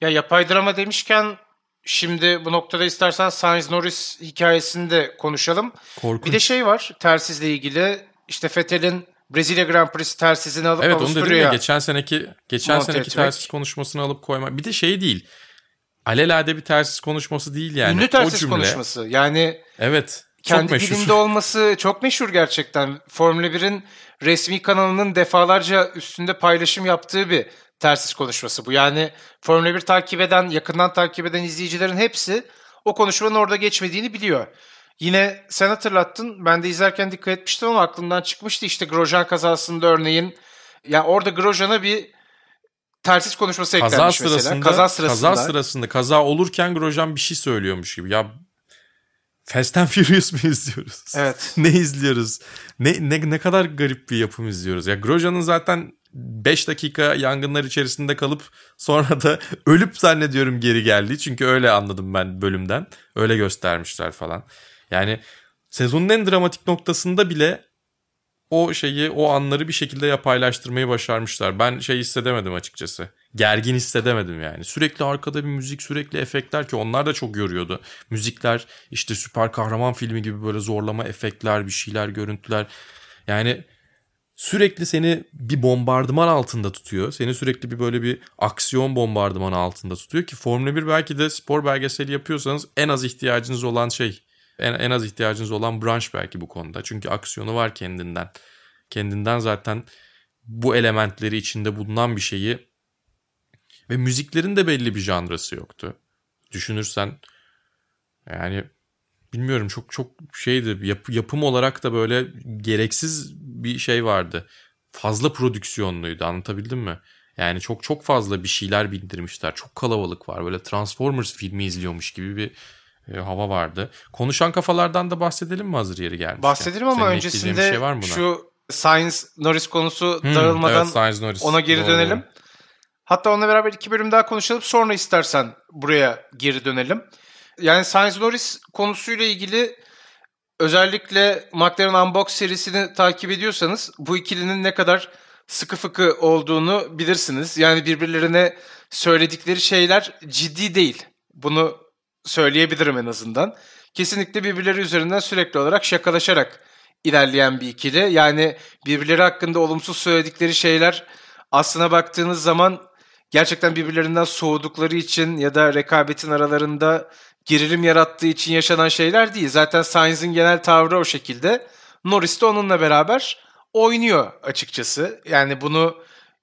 Ya yapay drama demişken şimdi bu noktada istersen Sainz Norris hikayesini de konuşalım. Korkunç. Bir de şey var tersizle ilgili işte Fethel'in Brezilya Grand Prix tersizini alıp Evet onu dedim ya geçen seneki geçen seneki etmek. telsiz konuşmasını alıp koymak. Bir de şey değil. Alelade bir telsiz konuşması değil yani. ünlü o tersiz cümle. konuşması. Yani Evet. Kendi meşhur. dilinde olması çok meşhur gerçekten. Formula 1'in resmi kanalının defalarca üstünde paylaşım yaptığı bir tersiz konuşması bu. Yani Formula 1 takip eden, yakından takip eden izleyicilerin hepsi o konuşmanın orada geçmediğini biliyor. Yine sen hatırlattın. Ben de izlerken dikkat etmiştim ama aklımdan çıkmıştı. İşte Grosjean kazasında örneğin. Ya orada Grosjean'a bir tersiz konuşması kaza eklenmiş sırasında, mesela. Kaza sırasında. kaza sırasında kaza olurken Grosjean bir şey söylüyormuş gibi. Ya Fast and Furious mu izliyoruz? Evet. ne izliyoruz? Ne, ne, ne kadar garip bir yapım izliyoruz. Ya Grosjean'ın zaten 5 dakika yangınlar içerisinde kalıp sonra da ölüp zannediyorum geri geldi. Çünkü öyle anladım ben bölümden. Öyle göstermişler falan. Yani sezonun en dramatik noktasında bile o şeyi, o anları bir şekilde yapaylaştırmayı başarmışlar. Ben şey hissedemedim açıkçası. Gergin hissedemedim yani. Sürekli arkada bir müzik, sürekli efektler ki onlar da çok yoruyordu. Müzikler, işte süper kahraman filmi gibi böyle zorlama efektler, bir şeyler, görüntüler. Yani sürekli seni bir bombardıman altında tutuyor. Seni sürekli bir böyle bir aksiyon bombardımanı altında tutuyor ki Formula 1 belki de spor belgeseli yapıyorsanız en az ihtiyacınız olan şey. En, en az ihtiyacınız olan branş belki bu konuda. Çünkü aksiyonu var kendinden. Kendinden zaten bu elementleri içinde bulunan bir şeyi ve müziklerin de belli bir janrası yoktu. Düşünürsen yani bilmiyorum çok çok şeydi yap, yapım olarak da böyle gereksiz bir şey vardı. Fazla prodüksiyonluydu anlatabildim mi? Yani çok çok fazla bir şeyler bindirmişler. Çok kalabalık var. Böyle Transformers filmi izliyormuş gibi bir e, hava vardı. Konuşan kafalardan da bahsedelim mi hazır yeri gelmişken? Bahsedelim ama Senin öncesinde şey var mı buna? şu Science Norris konusu Hmm, dağılmadan evet, Norris. ona geri Doğru. dönelim. Hatta onunla beraber iki bölüm daha konuşalım. Sonra istersen buraya geri dönelim. Yani Sainz Norris konusuyla ilgili özellikle McLaren Unbox serisini takip ediyorsanız bu ikilinin ne kadar sıkı fıkı olduğunu bilirsiniz. Yani birbirlerine söyledikleri şeyler ciddi değil. Bunu söyleyebilirim en azından. Kesinlikle birbirleri üzerinden sürekli olarak şakalaşarak ilerleyen bir ikili. Yani birbirleri hakkında olumsuz söyledikleri şeyler aslına baktığınız zaman gerçekten birbirlerinden soğudukları için ya da rekabetin aralarında gerilim yarattığı için yaşanan şeyler değil. Zaten Sainz'in genel tavrı o şekilde. Norris de onunla beraber oynuyor açıkçası. Yani bunu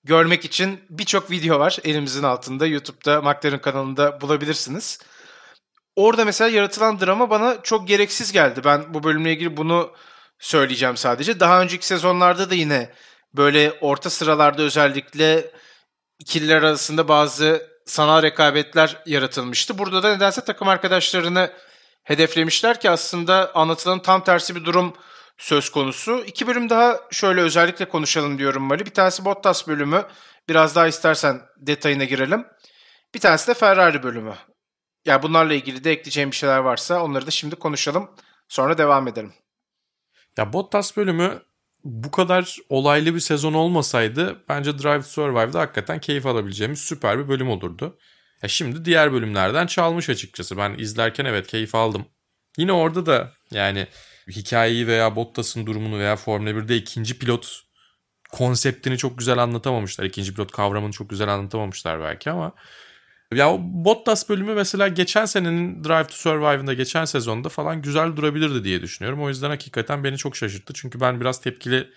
görmek için birçok video var elimizin altında. YouTube'da McLaren kanalında bulabilirsiniz. Orada mesela yaratılan drama bana çok gereksiz geldi. Ben bu bölümle ilgili bunu söyleyeceğim sadece. Daha önceki sezonlarda da yine böyle orta sıralarda özellikle ikililer arasında bazı sanal rekabetler yaratılmıştı. Burada da nedense takım arkadaşlarını hedeflemişler ki aslında anlatılanın tam tersi bir durum söz konusu. İki bölüm daha şöyle özellikle konuşalım diyorum Mali. Bir tanesi Bottas bölümü. Biraz daha istersen detayına girelim. Bir tanesi de Ferrari bölümü. Yani bunlarla ilgili de ekleyeceğim bir şeyler varsa onları da şimdi konuşalım. Sonra devam edelim. Ya Bottas bölümü bu kadar olaylı bir sezon olmasaydı bence Drive to Survive'da hakikaten keyif alabileceğimiz süper bir bölüm olurdu. Ya şimdi diğer bölümlerden çalmış açıkçası. Ben izlerken evet keyif aldım. Yine orada da yani hikayeyi veya Bottas'ın durumunu veya Formula 1'de ikinci pilot konseptini çok güzel anlatamamışlar. İkinci pilot kavramını çok güzel anlatamamışlar belki ama ya o Bottas bölümü mesela geçen senenin Drive to Survive'ında geçen sezonda falan güzel durabilirdi diye düşünüyorum. O yüzden hakikaten beni çok şaşırttı. Çünkü ben biraz tepkili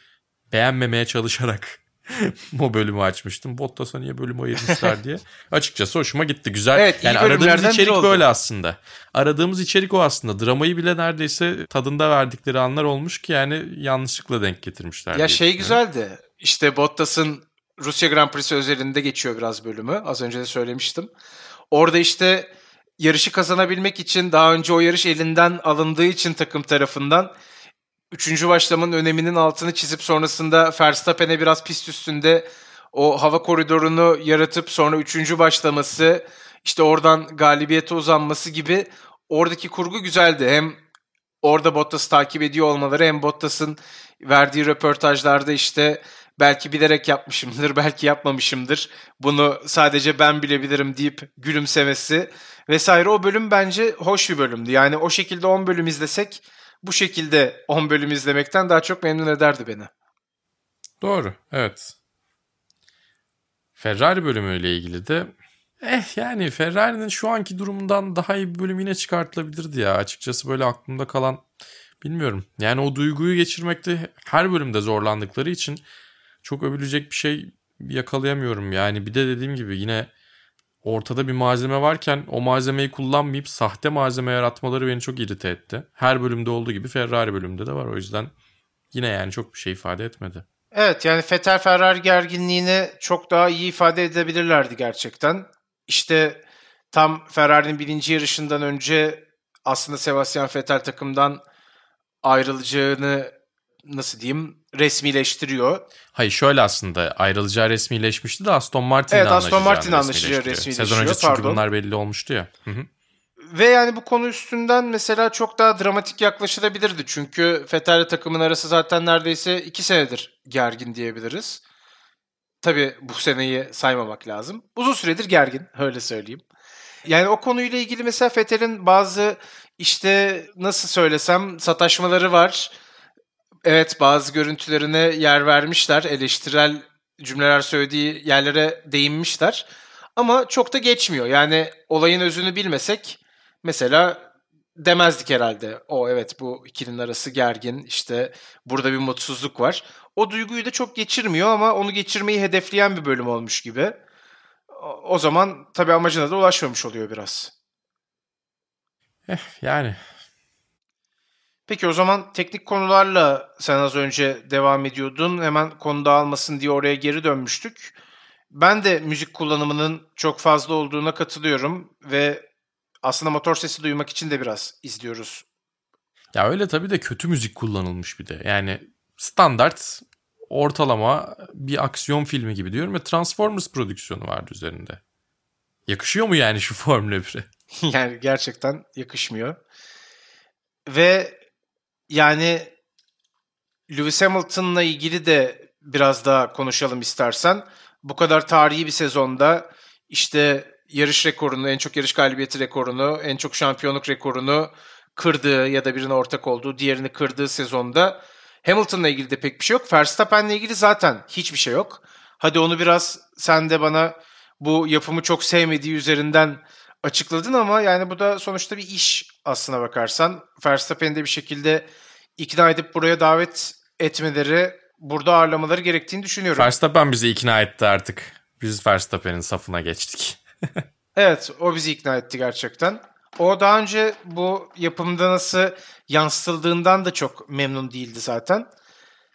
beğenmemeye çalışarak o bölümü açmıştım. Bottas'a niye bölüm ayırmışlar diye. Açıkçası hoşuma gitti. Güzel. Evet, yani aradığımız içerik böyle aslında. Aradığımız içerik o aslında. Dramayı bile neredeyse tadında verdikleri anlar olmuş ki yani yanlışlıkla denk getirmişler. Ya şey güzeldi. İşte Bottas'ın Rusya Grand Prix'si özelinde geçiyor biraz bölümü. Az önce de söylemiştim. Orada işte yarışı kazanabilmek için daha önce o yarış elinden alındığı için takım tarafından üçüncü başlamanın öneminin altını çizip sonrasında Verstappen'e biraz pist üstünde o hava koridorunu yaratıp sonra üçüncü başlaması işte oradan galibiyete uzanması gibi oradaki kurgu güzeldi. Hem orada Bottas'ı takip ediyor olmaları hem Bottas'ın verdiği röportajlarda işte belki bilerek yapmışımdır, belki yapmamışımdır. Bunu sadece ben bilebilirim deyip gülümsemesi vesaire o bölüm bence hoş bir bölümdü. Yani o şekilde 10 bölüm izlesek bu şekilde 10 bölüm izlemekten daha çok memnun ederdi beni. Doğru, evet. Ferrari bölümüyle ilgili de eh yani Ferrari'nin şu anki durumundan daha iyi bir bölüm yine çıkartılabilirdi ya. Açıkçası böyle aklımda kalan bilmiyorum. Yani o duyguyu geçirmekte her bölümde zorlandıkları için çok övülecek bir şey yakalayamıyorum. Yani bir de dediğim gibi yine ortada bir malzeme varken o malzemeyi kullanmayıp sahte malzeme yaratmaları beni çok irite etti. Her bölümde olduğu gibi Ferrari bölümünde de var. O yüzden yine yani çok bir şey ifade etmedi. Evet yani Fetel Ferrari gerginliğini çok daha iyi ifade edebilirlerdi gerçekten. İşte tam Ferrari'nin birinci yarışından önce aslında Sebastian Vettel takımdan ayrılacağını nasıl diyeyim resmileştiriyor. Hayır şöyle aslında ayrılacağı resmileşmişti de Aston Martin'le evet, Aston Martin anlaşacağı resmileştiriyor. Sezon öncesi çünkü bunlar belli olmuştu ya. Hı hı. Ve yani bu konu üstünden mesela çok daha dramatik yaklaşılabilirdi. Çünkü Fetel takımın arası zaten neredeyse iki senedir gergin diyebiliriz. Tabii bu seneyi saymamak lazım. Uzun süredir gergin öyle söyleyeyim. Yani o konuyla ilgili mesela Fetel'in bazı işte nasıl söylesem sataşmaları var Evet bazı görüntülerine yer vermişler. Eleştirel cümleler söylediği yerlere değinmişler. Ama çok da geçmiyor. Yani olayın özünü bilmesek mesela demezdik herhalde. O evet bu ikilinin arası gergin işte burada bir mutsuzluk var. O duyguyu da çok geçirmiyor ama onu geçirmeyi hedefleyen bir bölüm olmuş gibi. O zaman tabii amacına da ulaşmamış oluyor biraz. Eh, yani Peki o zaman teknik konularla sen az önce devam ediyordun. Hemen konu dağılmasın diye oraya geri dönmüştük. Ben de müzik kullanımının çok fazla olduğuna katılıyorum ve aslında motor sesi duymak için de biraz izliyoruz. Ya öyle tabii de kötü müzik kullanılmış bir de. Yani standart ortalama bir aksiyon filmi gibi diyorum ve Transformers prodüksiyonu vardı üzerinde. Yakışıyor mu yani şu Formula 1'e? yani gerçekten yakışmıyor. Ve yani Lewis Hamilton'la ilgili de biraz daha konuşalım istersen. Bu kadar tarihi bir sezonda işte yarış rekorunu, en çok yarış galibiyeti rekorunu, en çok şampiyonluk rekorunu kırdığı ya da birine ortak olduğu, diğerini kırdığı sezonda Hamilton'la ilgili de pek bir şey yok. Verstappen'le ilgili zaten hiçbir şey yok. Hadi onu biraz sen de bana bu yapımı çok sevmediği üzerinden açıkladın ama yani bu da sonuçta bir iş aslına bakarsan. Verstappen'i de bir şekilde ikna edip buraya davet etmeleri, burada ağırlamaları gerektiğini düşünüyorum. Verstappen bizi ikna etti artık. Biz Verstappen'in safına geçtik. evet, o bizi ikna etti gerçekten. O daha önce bu yapımda nasıl yansıtıldığından da çok memnun değildi zaten.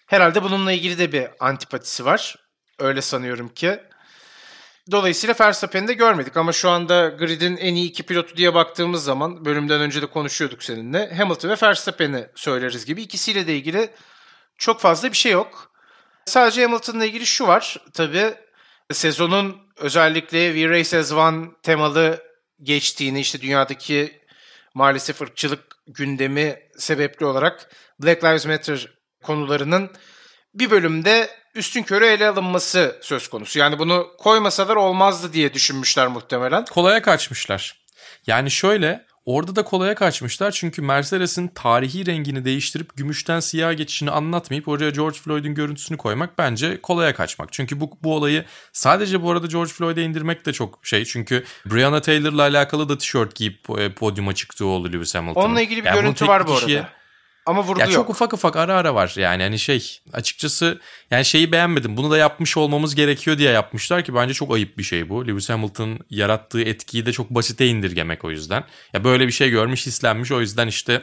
Herhalde bununla ilgili de bir antipatisi var. Öyle sanıyorum ki. Dolayısıyla Verstappen'i de görmedik ama şu anda grid'in en iyi iki pilotu diye baktığımız zaman bölümden önce de konuşuyorduk seninle. Hamilton ve Verstappen'i söyleriz gibi. İkisiyle de ilgili çok fazla bir şey yok. Sadece Hamilton'la ilgili şu var. Tabii sezonun özellikle We Race As One temalı geçtiğini işte dünyadaki maalesef ırkçılık gündemi sebepli olarak Black Lives Matter konularının bir bölümde üstün körü ele alınması söz konusu. Yani bunu koymasalar olmazdı diye düşünmüşler muhtemelen. Kolaya kaçmışlar. Yani şöyle orada da kolaya kaçmışlar çünkü Mercedes'in tarihi rengini değiştirip gümüşten siyah geçişini anlatmayıp oraya George Floyd'un görüntüsünü koymak bence kolaya kaçmak. Çünkü bu, bu olayı sadece bu arada George Floyd'e indirmek de çok şey. Çünkü Breonna Taylor'la alakalı da tişört giyip e, podyuma çıktığı oldu Lewis Hamilton'ın. Onunla ilgili bir yani görüntü var bu arada. Ama vurdu ya yok. Çok ufak ufak ara ara var yani hani şey açıkçası yani şeyi beğenmedim. Bunu da yapmış olmamız gerekiyor diye yapmışlar ki bence çok ayıp bir şey bu. Lewis Hamilton yarattığı etkiyi de çok basite indirgemek o yüzden. Ya böyle bir şey görmüş hislenmiş o yüzden işte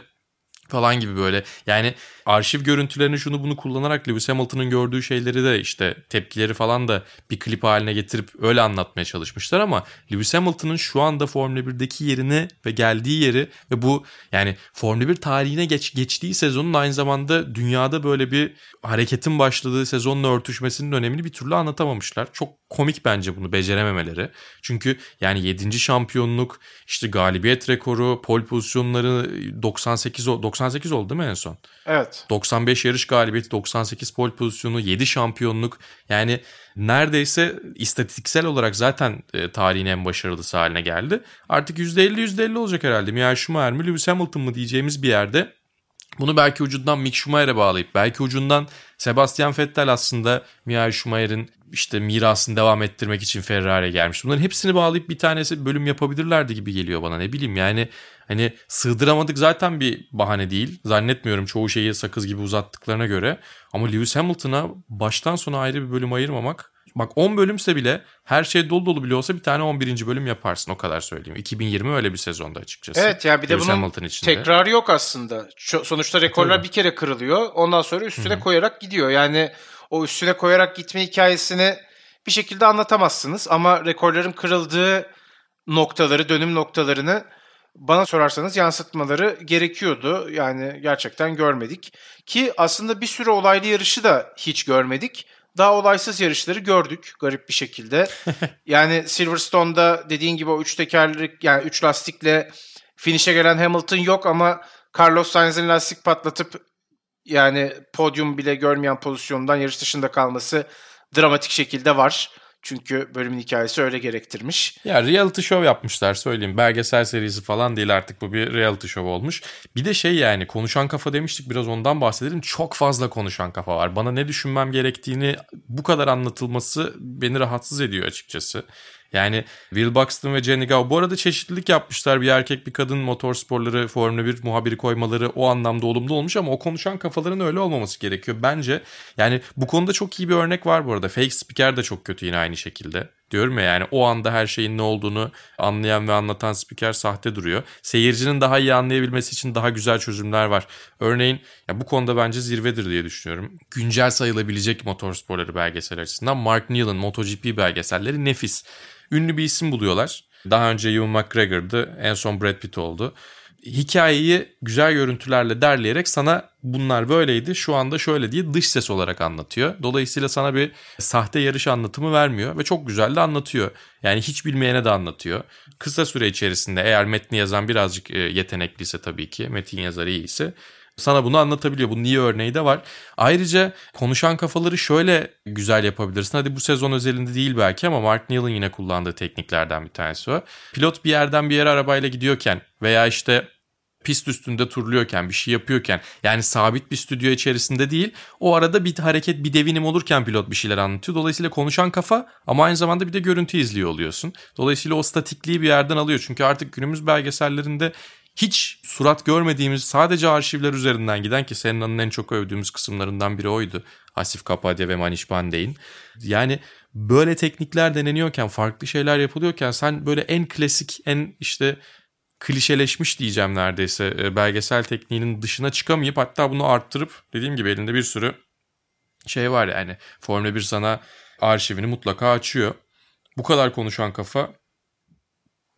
falan gibi böyle. Yani arşiv görüntülerini şunu bunu kullanarak Lewis Hamilton'ın gördüğü şeyleri de işte tepkileri falan da bir klip haline getirip öyle anlatmaya çalışmışlar ama Lewis Hamilton'ın şu anda Formula 1'deki yerini ve geldiği yeri ve bu yani Formula 1 tarihine geç, geçtiği sezonun aynı zamanda dünyada böyle bir hareketin başladığı sezonla örtüşmesinin önemini bir türlü anlatamamışlar. Çok komik bence bunu becerememeleri. Çünkü yani 7. şampiyonluk, işte galibiyet rekoru, pol pozisyonları 98 98 oldu değil mi en son? Evet. 95 yarış galibiyeti, 98 pol pozisyonu, 7 şampiyonluk. Yani neredeyse istatistiksel olarak zaten e, tarihin en başarılısı haline geldi. Artık %50 %50 olacak herhalde. Michael Schumacher mi, Lewis Hamilton mı diyeceğimiz bir yerde bunu belki ucundan Mick Schumacher'e bağlayıp belki ucundan Sebastian Vettel aslında Michael Schumacher'in işte mirasını devam ettirmek için Ferrari'ye gelmiş. Bunların hepsini bağlayıp bir tanesi bölüm yapabilirlerdi gibi geliyor bana ne bileyim yani hani sığdıramadık zaten bir bahane değil. Zannetmiyorum çoğu şeyi sakız gibi uzattıklarına göre ama Lewis Hamilton'a baştan sona ayrı bir bölüm ayırmamak Bak 10 bölümse bile her şey dolu dolu bile olsa bir tane 11. bölüm yaparsın o kadar söyleyeyim. 2020 öyle bir sezonda açıkçası. Evet ya bir de Lewis bunun tekrarı yok aslında. Sonuçta rekorlar Tabii. bir kere kırılıyor. Ondan sonra üstüne Hı-hı. koyarak gidiyor. Yani o üstüne koyarak gitme hikayesini bir şekilde anlatamazsınız. Ama rekorların kırıldığı noktaları, dönüm noktalarını bana sorarsanız yansıtmaları gerekiyordu. Yani gerçekten görmedik. Ki aslında bir sürü olaylı yarışı da hiç görmedik daha olaysız yarışları gördük garip bir şekilde. yani Silverstone'da dediğin gibi o üç tekerlik yani üç lastikle finish'e gelen Hamilton yok ama Carlos Sainz'in lastik patlatıp yani podyum bile görmeyen pozisyondan yarış dışında kalması dramatik şekilde var. Çünkü bölümün hikayesi öyle gerektirmiş. Ya reality show yapmışlar söyleyeyim. Belgesel serisi falan değil artık bu bir reality show olmuş. Bir de şey yani konuşan kafa demiştik biraz ondan bahsedelim. Çok fazla konuşan kafa var. Bana ne düşünmem gerektiğini bu kadar anlatılması beni rahatsız ediyor açıkçası. Yani Will Buxton ve Jenny Gow bu arada çeşitlilik yapmışlar. Bir erkek bir kadın motorsporları Formula 1 muhabiri koymaları o anlamda olumlu olmuş ama o konuşan kafaların öyle olmaması gerekiyor bence. Yani bu konuda çok iyi bir örnek var bu arada. Fake Speaker de çok kötü yine aynı şekilde. Diyorum ya yani o anda her şeyin ne olduğunu anlayan ve anlatan spiker sahte duruyor. Seyircinin daha iyi anlayabilmesi için daha güzel çözümler var. Örneğin ya bu konuda bence zirvedir diye düşünüyorum. Güncel sayılabilecek motorsporları belgesel açısından Mark Neal'ın MotoGP belgeselleri nefis ünlü bir isim buluyorlar. Daha önce Ewan McGregor'dı. En son Brad Pitt oldu. Hikayeyi güzel görüntülerle derleyerek sana bunlar böyleydi şu anda şöyle diye dış ses olarak anlatıyor. Dolayısıyla sana bir sahte yarış anlatımı vermiyor ve çok güzel de anlatıyor. Yani hiç bilmeyene de anlatıyor. Kısa süre içerisinde eğer metni yazan birazcık e, yetenekliyse tabii ki metin yazarı iyiyse sana bunu anlatabiliyor. Bunun iyi örneği de var. Ayrıca konuşan kafaları şöyle güzel yapabilirsin. Hadi bu sezon özelinde değil belki ama Mark Neal'ın yine kullandığı tekniklerden bir tanesi o. Pilot bir yerden bir yere arabayla gidiyorken veya işte pist üstünde turluyorken bir şey yapıyorken yani sabit bir stüdyo içerisinde değil o arada bir hareket bir devinim olurken pilot bir şeyler anlatıyor. Dolayısıyla konuşan kafa ama aynı zamanda bir de görüntü izliyor oluyorsun. Dolayısıyla o statikliği bir yerden alıyor. Çünkü artık günümüz belgesellerinde hiç surat görmediğimiz sadece arşivler üzerinden giden ki Senna'nın en çok övdüğümüz kısımlarından biri oydu. Hasif Kapadya ve Manish Pandey'in. Yani böyle teknikler deneniyorken, farklı şeyler yapılıyorken sen böyle en klasik, en işte klişeleşmiş diyeceğim neredeyse e, belgesel tekniğinin dışına çıkamayıp hatta bunu arttırıp dediğim gibi elinde bir sürü şey var yani Formula 1 sana arşivini mutlaka açıyor. bu kadar konuşan kafa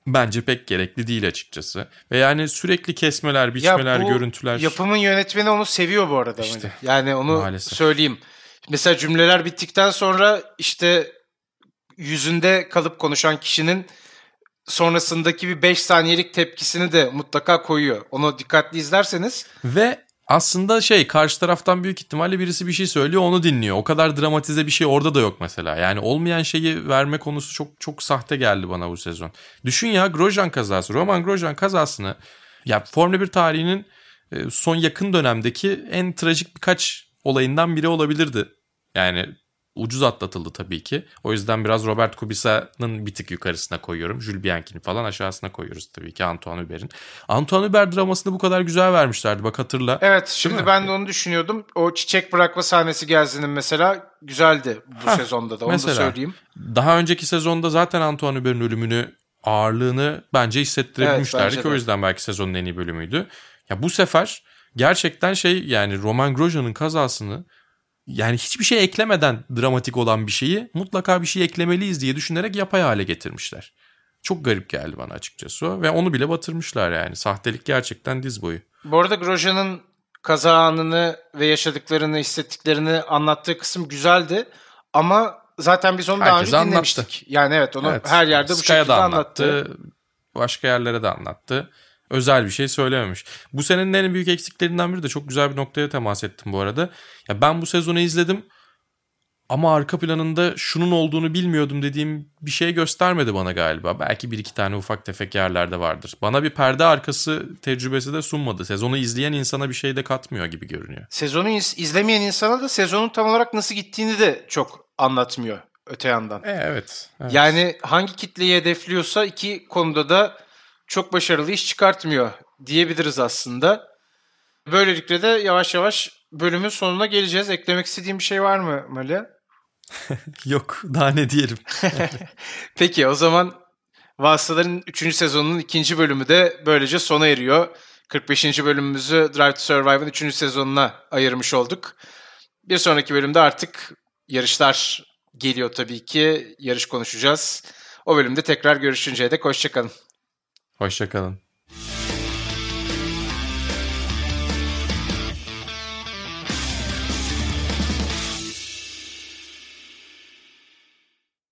bence pek gerekli değil açıkçası. Ve yani sürekli kesmeler, biçmeler, bu görüntüler. Yapımın yönetmeni onu seviyor bu arada. İşte, bence. yani onu maalesef. söyleyeyim. Mesela cümleler bittikten sonra işte yüzünde kalıp konuşan kişinin sonrasındaki bir 5 saniyelik tepkisini de mutlaka koyuyor. Onu dikkatli izlerseniz Ve aslında şey karşı taraftan büyük ihtimalle birisi bir şey söylüyor onu dinliyor. O kadar dramatize bir şey orada da yok mesela. Yani olmayan şeyi verme konusu çok çok sahte geldi bana bu sezon. Düşün ya Grosjean kazası. Roman Grosjean kazasını ya Formula 1 tarihinin e, son yakın dönemdeki en trajik birkaç olayından biri olabilirdi. Yani ucuz atlatıldı tabii ki. O yüzden biraz Robert Kubica'nın bir tık yukarısına koyuyorum. Jules Bianchi'ni falan aşağısına koyuyoruz tabii ki Antoine Hubert'in. Antoine Hubert dramasını bu kadar güzel vermişlerdi bak hatırla. Evet şimdi mi? ben de onu düşünüyordum. O çiçek bırakma sahnesi Gelsin'in mesela güzeldi bu Hah, sezonda da onu mesela. da söyleyeyim. Daha önceki sezonda zaten Antoine Hubert'in ölümünü ağırlığını bence hissettirebilmişlerdi Evet, bence ki o de. yüzden belki sezonun en iyi bölümüydü. Ya bu sefer gerçekten şey yani Roman Grosjean'ın kazasını yani hiçbir şey eklemeden dramatik olan bir şeyi mutlaka bir şey eklemeliyiz diye düşünerek yapay hale getirmişler. Çok garip geldi bana açıkçası o ve onu bile batırmışlar yani. Sahtelik gerçekten diz boyu. Bu arada Grosjean'ın kaza anını ve yaşadıklarını, hissettiklerini anlattığı kısım güzeldi. Ama zaten biz onu daha Herkese önce anlattı. dinlemiştik. Yani evet onu Evet, her yerde bu şekilde da anlattı. Başka yerlere de anlattı. Özel bir şey söylememiş. Bu senenin en büyük eksiklerinden biri de çok güzel bir noktaya temas ettim bu arada. Ya ben bu sezonu izledim ama arka planında şunun olduğunu bilmiyordum dediğim bir şey göstermedi bana galiba. Belki bir iki tane ufak tefek yerlerde vardır. Bana bir perde arkası tecrübesi de sunmadı. Sezonu izleyen insana bir şey de katmıyor gibi görünüyor. Sezonu iz- izlemeyen insana da sezonun tam olarak nasıl gittiğini de çok anlatmıyor öte yandan. E, evet. evet. Yani hangi kitleyi hedefliyorsa iki konuda da çok başarılı iş çıkartmıyor diyebiliriz aslında. Böylelikle de yavaş yavaş bölümün sonuna geleceğiz. Eklemek istediğim bir şey var mı Mali? Yok daha ne diyelim. Peki o zaman Vasıtaların 3. sezonunun ikinci bölümü de böylece sona eriyor. 45. bölümümüzü Drive to Survive'ın 3. sezonuna ayırmış olduk. Bir sonraki bölümde artık yarışlar geliyor tabii ki. Yarış konuşacağız. O bölümde tekrar görüşünceye dek hoşçakalın. Hoşçakalın.